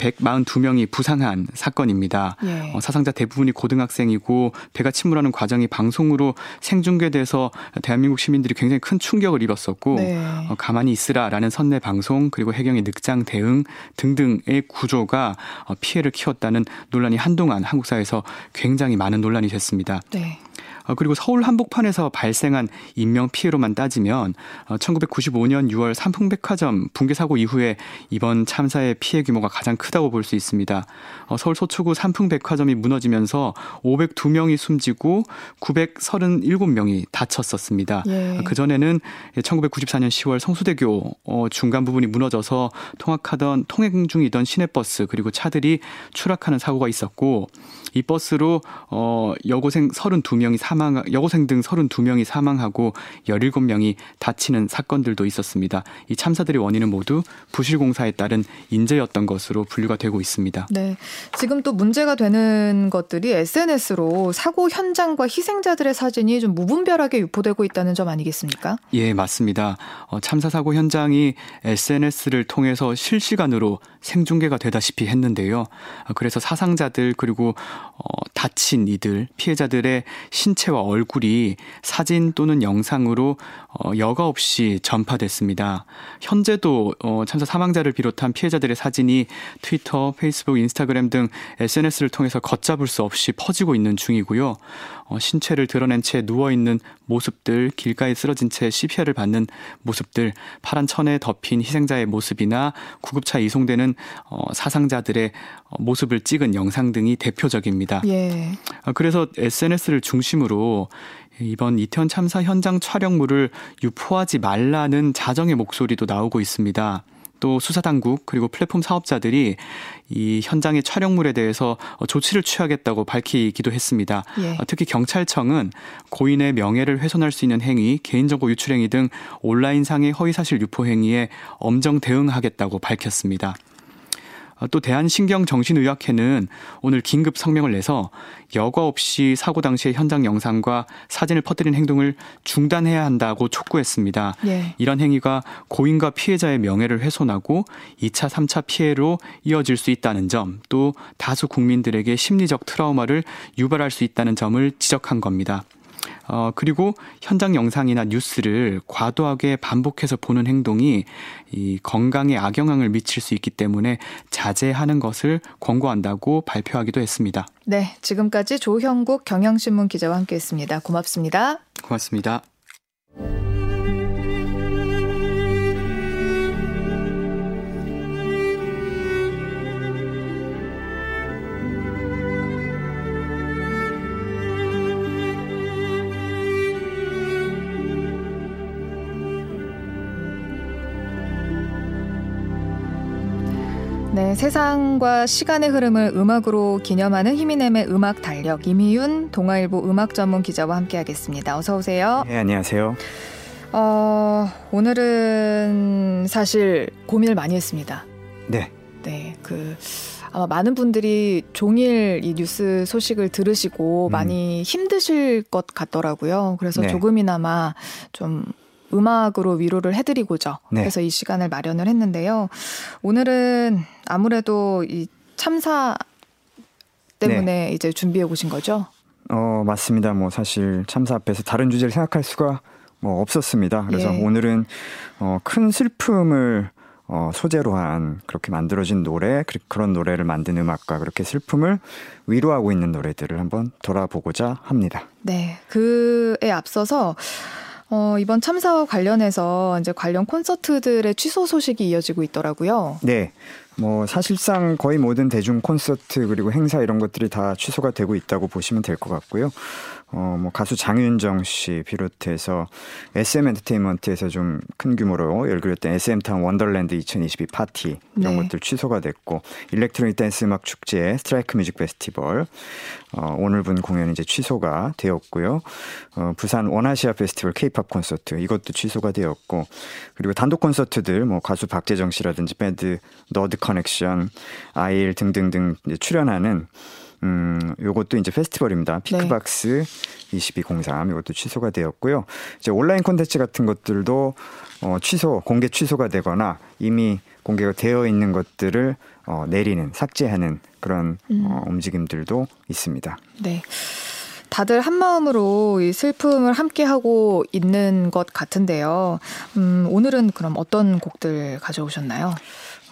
142명이 부상한 사건입니다. 예. 어, 사상자 대부분이 고등학생이고 배가 침몰하는 과정이 방송으로 생중계돼서 대한민국 시민들이 굉장히 큰 충격을 입었었고 네. 어, 가만히 있으라라는 선내 방송 그리고 해경의 늑장 대응 등등의 구조가 어, 피해를 키웠다는 논란이 한동안 한국 사회에서 굉장히 많은 논란이 됐습니다. 네. 어, 그리고 서울 한복판에서 발생한 인명 피해로만 따지면 1995년 6월 삼풍백화점 붕괴 사고 이후에 이번 참사의 피해 규모가 가장 크다고 볼 수 있습니다. 어, 서울 서초구 삼풍백화점이 무너지면서 502명이 숨지고 937명이 다쳤었습니다. 예. 그 전에는 1994년 10월 성수대교 어, 중간 부분이 무너져서 통학하던 통행 중이던 시내버스 그리고 차들이 추락하는 사고가 있었고 이 버스로 어 여고생 32명이 사망 여고생 등 32명이 사망하고 17명이 다치는 사건들도 있었습니다. 이 참사들의 원인은 모두 부실 공사에 따른 인재였던 것으로 분류가 되고 있습니다. 네. 지금 또 문제가 되는 것들이 SNS로 사고 현장과 희생자들의 사진이 좀 무분별하게 유포되고 있다는 점 아니겠습니까? 예, 맞습니다. 어, 참사 사고 현장이 SNS를 통해서 실시간으로 생중계가 되다시피 했는데요. 어, 그래서 사상자들 그리고 어, 다친 이들 피해자들의 신체와 얼굴이 사진 또는 영상으로 어, 여과 없이 전파됐습니다. 현재도 어, 참사 사망자를 비롯한 피해자들의 사진이 트위터, 페이스북, 인스타그램 등 SNS를 통해서 걷잡을 수 없이 퍼지고 있는 중이고요. 어, 신체를 드러낸 채 누워 있는 모습들, 길가에 쓰러진 채 CPR을 받는 모습들, 파란 천에 덮인 희생자의 모습이나 구급차 이송되는 어, 사상자들의 어, 모습을 찍은 영상 등이 대표적입니다. 예. 어, 그래서 SNS를 중심으로 이번 이태원 참사 현장 촬영물을 유포하지 말라는 자정의 목소리도 나오고 있습니다. 또 수사당국 그리고 플랫폼 사업자들이 이 현장의 촬영물에 대해서 조치를 취하겠다고 밝히기도 했습니다. 예. 특히 경찰청은 고인의 명예를 훼손할 수 있는 행위, 개인정보 유출 행위 등 온라인상의 허위사실 유포 행위에 엄정 대응하겠다고 밝혔습니다. 어, 또 대한신경정신의학회는 오늘 긴급 성명을 내서 여과 없이 사고 당시의 현장 영상과 사진을 퍼뜨린 행동을 중단해야 한다고 촉구했습니다. 예. 이런 행위가 고인과 피해자의 명예를 훼손하고 2차, 3차 피해로 이어질 수 있다는 점, 또 다수 국민들에게 심리적 트라우마를 유발할 수 있다는 점을 지적한 겁니다. 어, 그리고 현장 영상이나 뉴스를 과도하게 반복해서 보는 행동이 이 건강에 악영향을 미칠 수 있기 때문에 자제하는 것을 권고한다고 발표하기도 했습니다. 네, 지금까지 조형국 경향신문 기자와 함께했습니다. 고맙습니다. 고맙습니다. 네, 세상과 시간의 흐름을 음악으로 기념하는 히미넴의 음악 달력 이미윤 동아일보 음악 전문 기자와 함께하겠습니다. 어서 오세요. 네, 안녕하세요. 어, 오늘은 사실 고민을 많이 했습니다. 네. 네, 그 아마 많은 분들이 종일 이 뉴스 소식을 들으시고 음. 많이 힘드실 것 같더라고요. 그래서 네. 조금이나마 좀 음악으로 위로를 해드리고자 네. 해서 이 시간을 마련을 했는데요. 오늘은 아무래도 이 참사 때문에 네. 이제 준비해 오신 거죠? 어, 맞습니다. 뭐 사실 참사 앞에서 다른 주제를 생각할 수가 뭐 없었습니다. 그래서 예. 오늘은 어, 큰 슬픔을 어, 소재로 한 그렇게 만들어진 노래, 그런 노래를 만든 음악과 그렇게 슬픔을 위로하고 있는 노래들을 한번 돌아보고자 합니다. 네. 그에 앞서서 어, 이번 참사와 관련해서 이제 관련 콘서트들의 취소 소식이 이어지고 있더라고요. 네. 뭐 사실상 거의 모든 대중 콘서트 그리고 행사 이런 것들이 다 취소가 되고 있다고 보시면 될 것 같고요. 어, 뭐 가수 장윤정 씨 비롯해서 SM 엔터테인먼트에서 좀 큰 규모로 열려 그랬던 SM타운 원더랜드 2022 파티 이런 네. 것들 취소가 됐고 electronic 댄스 음악 축제 스트라이크 뮤직 페스티벌 어, 오늘 분 공연 이제 취소가 되었고요. 어, 부산 원아시아 페스티벌 케이팝 콘서트 이것도 취소가 되었고 그리고 단독 콘서트들 뭐 가수 박재정 씨라든지 밴드 너드 커넥션 아일 등등등 출연하는 음, 요것도 이제 페스티벌입니다. 피크박스 네. 2203 이것도 취소가 되었고요. 이제 온라인 콘텐츠 같은 것들도 어, 취소, 공개 취소가 되거나 이미 공개가 되어 있는 것들을 어, 내리는, 삭제하는 그런 음. 어, 움직임들도 있습니다. 네. 다들 한 마음으로 이 슬픔을 함께 하고 있는 것 같은데요. 음, 오늘은 그럼 어떤 곡들 가져오셨나요?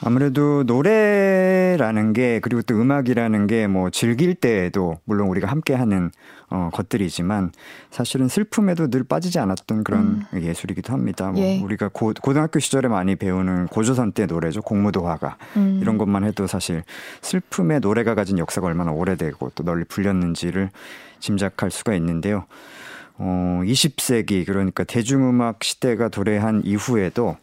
아무래도 노래라는 게 그리고 또 음악이라는 게 뭐 즐길 때에도 물론 우리가 함께 하는 어 것들이지만 사실은 슬픔에도 늘 빠지지 않았던 그런 음. 예술이기도 합니다. 뭐 예. 우리가 고, 고등학교 시절에 많이 배우는 고조선 때 노래죠. 공무도화가 음. 이런 것만 해도 사실 슬픔의 노래가 가진 역사가 얼마나 오래되고 또 널리 불렸는지를 짐작할 수가 있는데요. 어 20세기 그러니까 대중음악 시대가 도래한 이후에도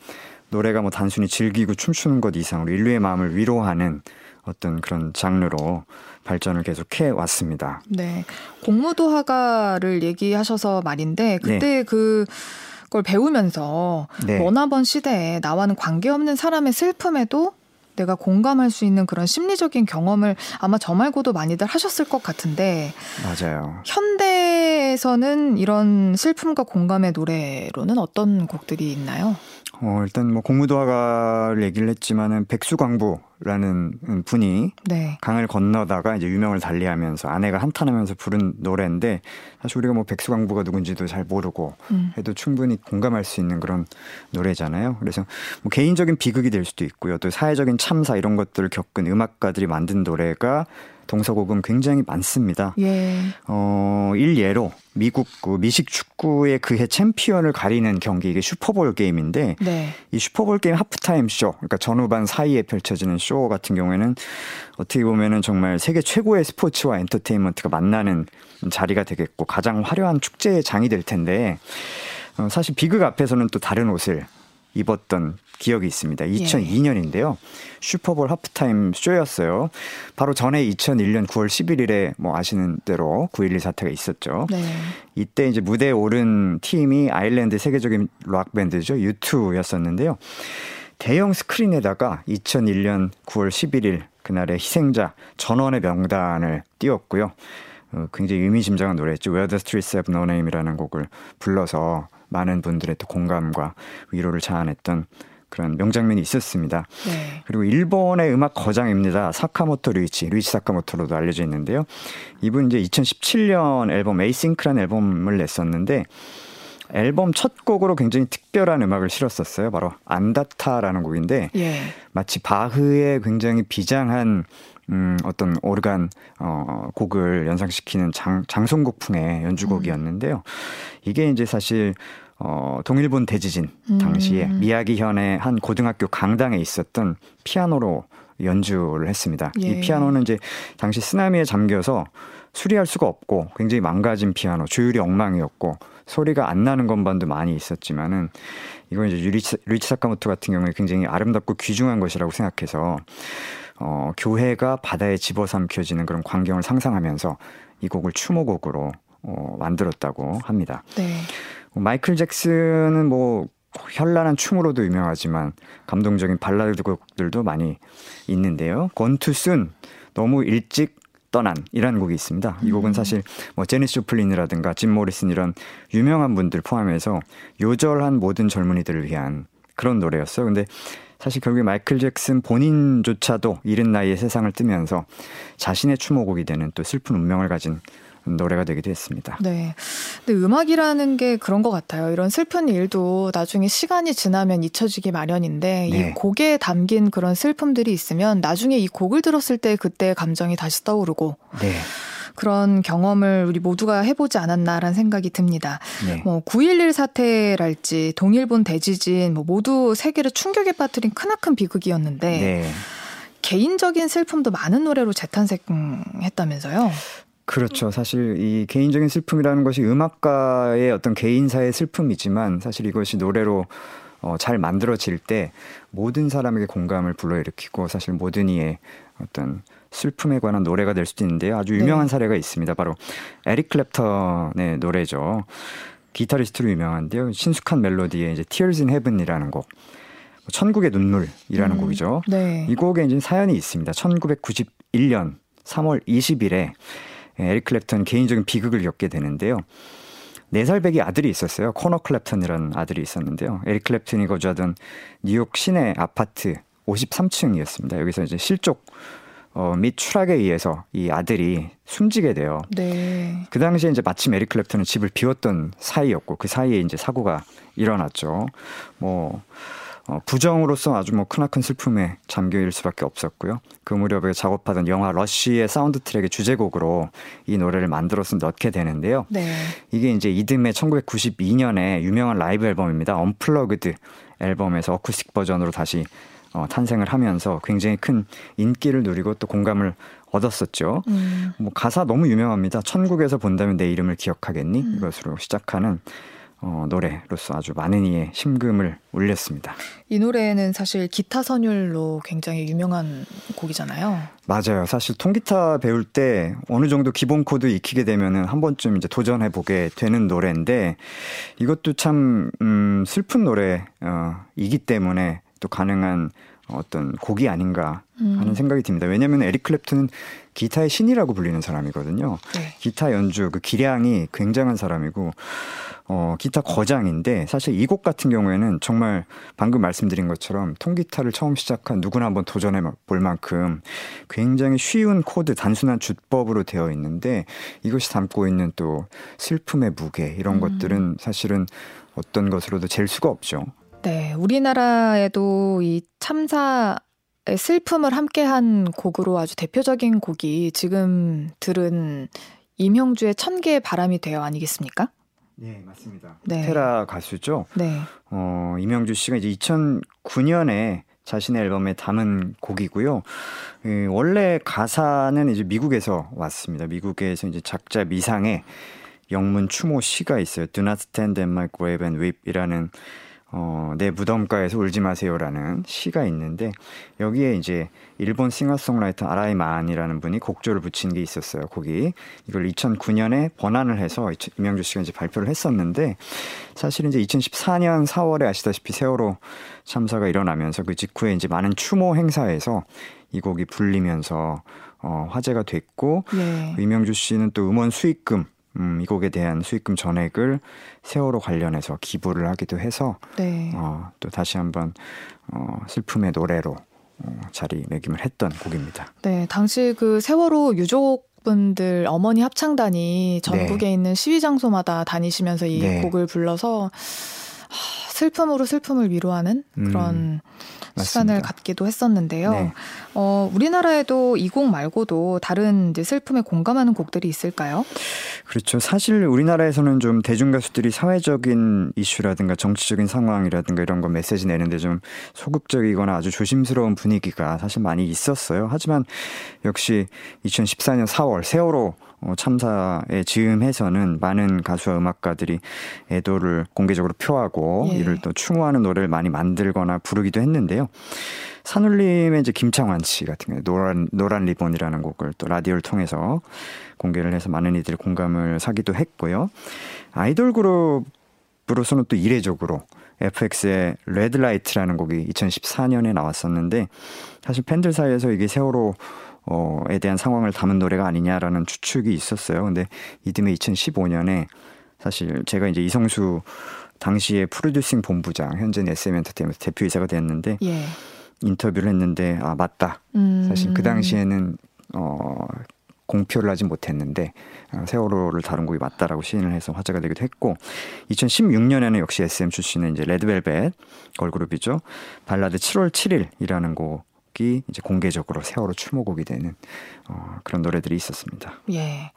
노래가 뭐 단순히 즐기고 춤추는 것 이상으로 인류의 마음을 위로하는 어떤 그런 장르로 발전을 계속해 왔습니다. 네. 공무도화가를 얘기하셔서 말인데 그때 네. 그 그걸 배우면서 네. 머나번 시대에 나와는 관계없는 사람의 슬픔에도 내가 공감할 수 있는 그런 심리적인 경험을 아마 저 말고도 많이들 하셨을 것 같은데 맞아요. 현대에서는 이런 슬픔과 공감의 노래로는 어떤 곡들이 있나요? 어, 일단 뭐 공무도화가를 얘기를 했지만은 백수광부라는 분이 네. 강을 건너다가 이제 유명을 달리하면서 아내가 한탄하면서 부른 노래인데 사실 우리가 뭐 백수광부가 누군지도 잘 모르고 음. 해도 충분히 공감할 수 있는 그런 노래잖아요. 그래서 뭐 개인적인 비극이 될 수도 있고요. 또 사회적인 참사 이런 것들을 겪은 음악가들이 만든 노래가 동서고금 굉장히 많습니다. 예. 어, 일예로 미국 그 미식 축구의 그해 챔피언을 가리는 경기 이게 슈퍼볼 게임인데 네. 이 슈퍼볼 게임 하프타임 쇼 그러니까 전후반 사이에 펼쳐지는 쇼 같은 경우에는 어떻게 보면은 정말 세계 최고의 스포츠와 엔터테인먼트가 만나는 자리가 되겠고 가장 화려한 축제의 장이 될 텐데 어, 사실 비극 앞에서는 또 다른 옷을 입었던 기억이 있습니다. 2002년인데요. 예. 슈퍼볼 하프타임 쇼였어요. 바로 전에 2001년 9월 11일에 뭐 아시는 대로 9.11 사태가 있었죠. 네. 이때 이제 무대에 오른 팀이 아일랜드 세계적인 락 밴드죠. U2였었는데요. 대형 스크린에다가 2001년 9월 11일 그날의 희생자 전원의 명단을 띄웠고요. 어, 굉장히 의미심장한 노래였죠. Where the Streets Have No Name이라는 곡을 불러서 많은 분들의 또 공감과 위로를 자아냈던 그런 명장면이 있었습니다. 네. 그리고 일본의 음악 거장입니다. 사카모토 류이치, 류이치 사카모토로도 알려져 있는데요. 이분 이제 2017년 앨범 에이싱크라는 앨범을 냈었는데 앨범 첫 곡으로 굉장히 특별한 음악을 실었었어요. 바로 안다타라는 곡인데 예. 마치 바흐의 굉장히 비장한 음, 어떤 오르간, 어, 곡을 연상시키는 장, 장송곡풍의 연주곡이었는데요. 이게 이제 사실, 어, 동일본 대지진 당시에 음. 미야기현의 한 고등학교 강당에 있었던 피아노로 연주를 했습니다. 예. 이 피아노는 이제 당시 쓰나미에 잠겨서 수리할 수가 없고 굉장히 망가진 피아노, 조율이 엉망이었고 소리가 안 나는 건반도 많이 있었지만은 이건 이제 유리치, 루이치 사카모토 같은 경우에 굉장히 아름답고 귀중한 것이라고 생각해서 어, 교회가 바다에 집어삼켜지는 그런 광경을 상상하면서 이 곡을 추모곡으로 어, 만들었다고 합니다. 네. 마이클 잭슨은 뭐 현란한 춤으로도 유명하지만 감동적인 발라드 곡들도 많이 있는데요. 건투순 너무 일찍 떠난이라는 곡이 있습니다. 이 곡은 음. 사실 뭐 제니스 조플린이라든가 짐 모리슨 이런 유명한 분들 포함해서 요절한 모든 젊은이들을 위한 그런 노래였어요. 근데 사실 결국에 마이클 잭슨 본인조차도 이른 나이에 세상을 뜨면서 자신의 추모곡이 되는 또 슬픈 운명을 가진 노래가 되기도 했습니다. 네. 근데 음악이라는 게 그런 것 같아요. 이런 슬픈 일도 나중에 시간이 지나면 잊혀지기 마련인데 네. 이 곡에 담긴 그런 슬픔들이 있으면 나중에 이 곡을 들었을 때 그때 감정이 다시 떠오르고 네. 그런 경험을 우리 모두가 해보지 않았나라는 생각이 듭니다. 네. 뭐9.11 사태랄지 동일본 대지진 뭐 모두 세계를 충격에 빠뜨린 크나큰 비극이었는데 네. 개인적인 슬픔도 많은 노래로 재탄생했다면서요? 그렇죠. 사실 이 개인적인 슬픔이라는 것이 음악가의 어떤 개인사의 슬픔이지만 사실 이것이 노래로 어, 잘 만들어질 때 모든 사람에게 공감을 불러일으키고 사실 모든 이의 어떤 슬픔에 관한 노래가 될 수도 있는데요. 아주 유명한 네. 사례가 있습니다. 바로 에릭 클랩턴의 노래죠. 기타리스트로 유명한데요. 친숙한 멜로디에 이제 Tears in Heaven이라는 곡. 천국의 눈물이라는 음, 곡이죠. 네. 이 곡에 이제 사연이 있습니다. 1991년 3월 20일에 에릭 클랩턴 개인적인 비극을 겪게 되는데요. 4살 배기 아들이 있었어요. 코너 클랩턴이라는 아들이 있었는데요. 에릭 클랩턴이 거주하던 뉴욕 시내 아파트 53층이었습니다. 여기서 이제 실족 어, 및 추락에 의해서 이 아들이 숨지게 돼요. 네. 그 당시에 이제 마침 에릭 클랩턴은 집을 비웠던 사이였고 그 사이에 이제 사고가 일어났죠. 뭐 어, 부정으로서 아주 뭐 크나큰 슬픔에 잠길 수밖에 없었고요. 그 무렵에 작업하던 영화 Rush의 사운드 트랙의 주제곡으로 이 노래를 만들어서 넣게 되는데요. 네. 이게 이제 이듬해 1992년에 유명한 라이브 앨범입니다. Unplugged 앨범에서 어쿠스틱 버전으로 다시 어, 탄생을 하면서 굉장히 큰 인기를 누리고 또 공감을 얻었었죠. 음. 뭐 가사 너무 유명합니다. 천국에서 본다면 내 이름을 기억하겠니? 음. 이것으로 시작하는 어, 노래로서 아주 많은 이의 심금을 울렸습니다. 이 노래는 사실 기타 선율로 굉장히 유명한 곡이잖아요. 맞아요. 사실 통기타 배울 때 어느 정도 기본 코드 익히게 되면은 한 번쯤 이제 도전해 보게 되는 노래인데 이것도 참 음, 슬픈 노래이기 어, 때문에 또 가능한 어떤 곡이 아닌가 하는 음. 생각이 듭니다. 왜냐하면 에릭 클랩튼은 기타의 신이라고 불리는 사람이거든요. 네. 기타 연주 그 기량이 굉장한 사람이고 어, 기타 거장인데 사실 이 곡 같은 경우에는 정말 방금 말씀드린 것처럼 통기타를 처음 시작한 누구나 한번 도전해 볼 만큼 굉장히 쉬운 코드, 단순한 주법으로 되어 있는데 이것이 담고 있는 또 슬픔의 무게 이런 음. 것들은 사실은 어떤 것으로도 잴 수가 없죠. 네, 우리나라에도 이 참사 의 슬픔을 함께한 곡으로 아주 대표적인 곡이 지금 들은 임형주의 천 개의 바람이 되어 아니겠습니까? 네, 맞습니다. 네. 테라 가수죠. 네. 어, 임영주 씨가 이제 2009년에 자신의 앨범에 담은 곡이고요. 예, 원래 가사는 이제 미국에서 왔습니다. 미국에서 이제 작자 미상의 영문 추모 시가 있어요. Do not stand in my grave and weep이라는 어, 내 무덤가에서 울지 마세요라는 시가 있는데 여기에 이제 일본 싱어송라이터 아라이 만이라는 분이 곡조를 붙인 게 있었어요. 곡이 이걸 2009년에 번안을 해서 이명주 씨가 이제 발표를 했었는데 사실 이제 2014년 4월에 아시다시피 세월호 참사가 일어나면서 그 직후에 이제 많은 추모 행사에서 이 곡이 불리면서 어, 화제가 됐고 예. 이명주 씨는 또 음원 수익금 음, 이 곡에 대한 수익금 전액을 세월호 관련해서 기부를 하기도 해서 네. 어, 또 다시 한번 어, 슬픔의 노래로 어, 자리매김을 했던 곡입니다. 네, 당시 그 세월호 유족 분들 어머니 합창단이 전국에 네. 있는 시위 장소마다 다니시면서 이 네. 곡을 불러서 슬픔으로 슬픔을 위로하는 그런 음. 시간을 갖기도 했었는데요. 네. 어, 우리나라에도 이 곡 말고도 다른 이제 슬픔에 공감하는 곡들이 있을까요? 그렇죠. 사실 우리나라에서는 좀 대중 가수들이 사회적인 이슈라든가 정치적인 상황이라든가 이런 거 메시지 내는데 좀 소극적이거나 아주 조심스러운 분위기가 사실 많이 있었어요. 하지만 역시 2014년 4월 세월호 어, 참사에 즈음해서는 많은 가수와 음악가들이 애도를 공개적으로 표하고 예. 이를 또 추모하는 노래를 많이 만들거나 부르기도 했는데요. 산울림의 이제 김창완 씨 같은 경우 노란 노란 리본이라는 곡을 또 라디오를 통해서 공개를 해서 많은 이들이 공감을 사기도 했고요. 아이돌 그룹으로서는 또 이례적으로 FX의 Red Light라는 곡이 2014년에 나왔었는데 사실 팬들 사이에서 이게 세월호 어에 대한 상황을 담은 노래가 아니냐라는 추측이 있었어요. 근데 이듬해 2015년에 사실 제가 이제 이성수 당시에 프로듀싱 본부장 현재는 SM 엔터테인먼트 대표이사가 됐는데 예. 인터뷰를 했는데 아 맞다. 음. 사실 그 당시에는 어 공표를 하지 못했는데 어, 세월호를 다룬 곡이 맞다라고 시인을 해서 화제가 되기도 했고 2016년에는 역시 SM 출신의 이제 레드벨벳 걸그룹이죠 발라드 7월 7일이라는 곡 이 이제 공개적으로 세월호 추모곡이 되는 어, 그런 노래들이 있었습니다. 예.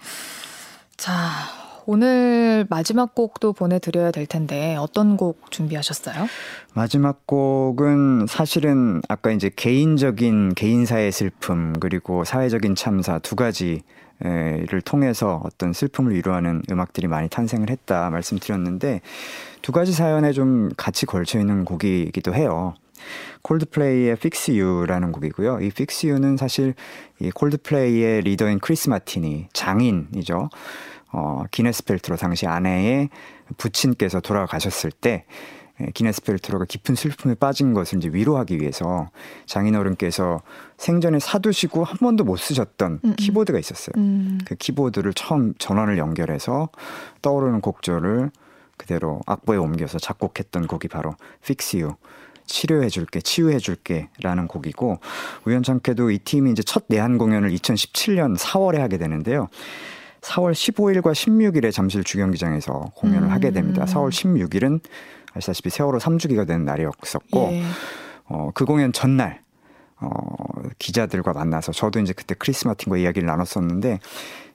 자 오늘 마지막 곡도 보내드려야 될 텐데 어떤 곡 준비하셨어요? 마지막 곡은 사실은 아까 이제 개인적인 개인사의 슬픔 그리고 사회적인 참사 두 가지 를 통해서 어떤 슬픔을 위로하는 음악들이 많이 탄생을 했다 말씀드렸는데 두 가지 사연에 좀 같이 걸쳐 있는 곡이기도 해요. 콜드플레이의 Fix You라는 곡이고요. 이 Fix You는 사실 이 콜드플레이의 리더인 크리스 마틴의 장인이죠. 어, 기네스 펠트로 당시 아내의 부친께서 돌아가셨을 때 예, 기네스 펠트로가 깊은 슬픔에 빠진 것을 이제 위로하기 위해서 장인어른께서 생전에 사두시고 한 번도 못 쓰셨던 음, 음. 키보드가 있었어요. 음. 그 키보드를 처음 전원을 연결해서 떠오르는 곡조를 그대로 악보에 옮겨서 작곡했던 곡이 바로 Fix You. 치료해줄게, 치유해줄게라는 곡이고 우연찮게도 이 팀이 이제 첫 내한 공연을 2017년 4월에 하게 되는데요. 4월 15일과 16일에 잠실 주경기장에서 공연을 음. 하게 됩니다. 4월 16일은 아시다시피 세월호 3주기가 되는 날이었었고, 예. 어, 그 공연 전날, 어, 기자들과 만나서 저도 이제 그때 크리스 마틴과 이야기를 나눴었는데,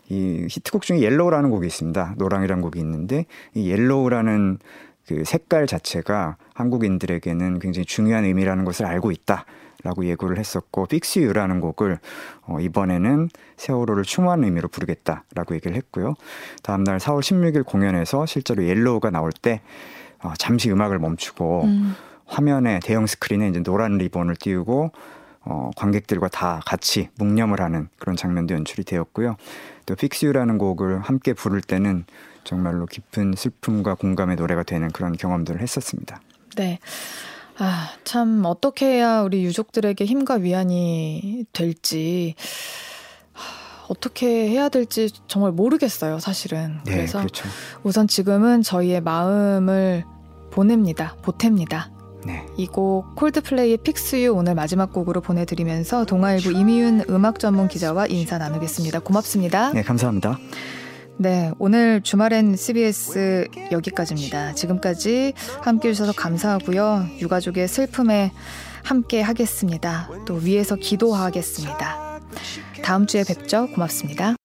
이 히트곡 중에 Yellow라는 곡이 있습니다. 노랑이라는 곡이 있는데, 이 Yellow라는 그 색깔 자체가 한국인들에게는 굉장히 중요한 의미라는 것을 알고 있다. 라고 예고를 했었고 Fix You라는 곡을 어, 이번에는 세월호를 추모하는 의미로 부르겠다라고 얘기를 했고요. 다음 날 4월 16일 공연에서 실제로 Yellow가 나올 때 어, 잠시 음악을 멈추고 음. 화면에 대형 스크린에 이제 노란 리본을 띄우고 어, 관객들과 다 같이 묵념을 하는 그런 장면도 연출이 되었고요. 또 Fix You라는 곡을 함께 부를 때는 정말로 깊은 슬픔과 공감의 노래가 되는 그런 경험들을 했었습니다. 네. 아, 참, 어떻게 해야 우리 유족들에게 힘과 위안이 될지, 어떻게 해야 될지 정말 모르겠어요, 사실은. 네, 그래서 그렇죠. 우선 지금은 저희의 마음을 보냅니다. 보탭니다. 네. 이곡 콜드플레이의 픽스유 오늘 마지막 곡으로 보내드리면서 동아일보 이미윤 음악 전문 기자와 인사 나누겠습니다. 고맙습니다. 네, 감사합니다. 네, 오늘 주말엔 CBS 여기까지입니다. 지금까지 함께 해주셔서 감사하고요. 유가족의 슬픔에 함께 하겠습니다. 또 위에서 기도하겠습니다. 다음 주에 뵙죠. 고맙습니다.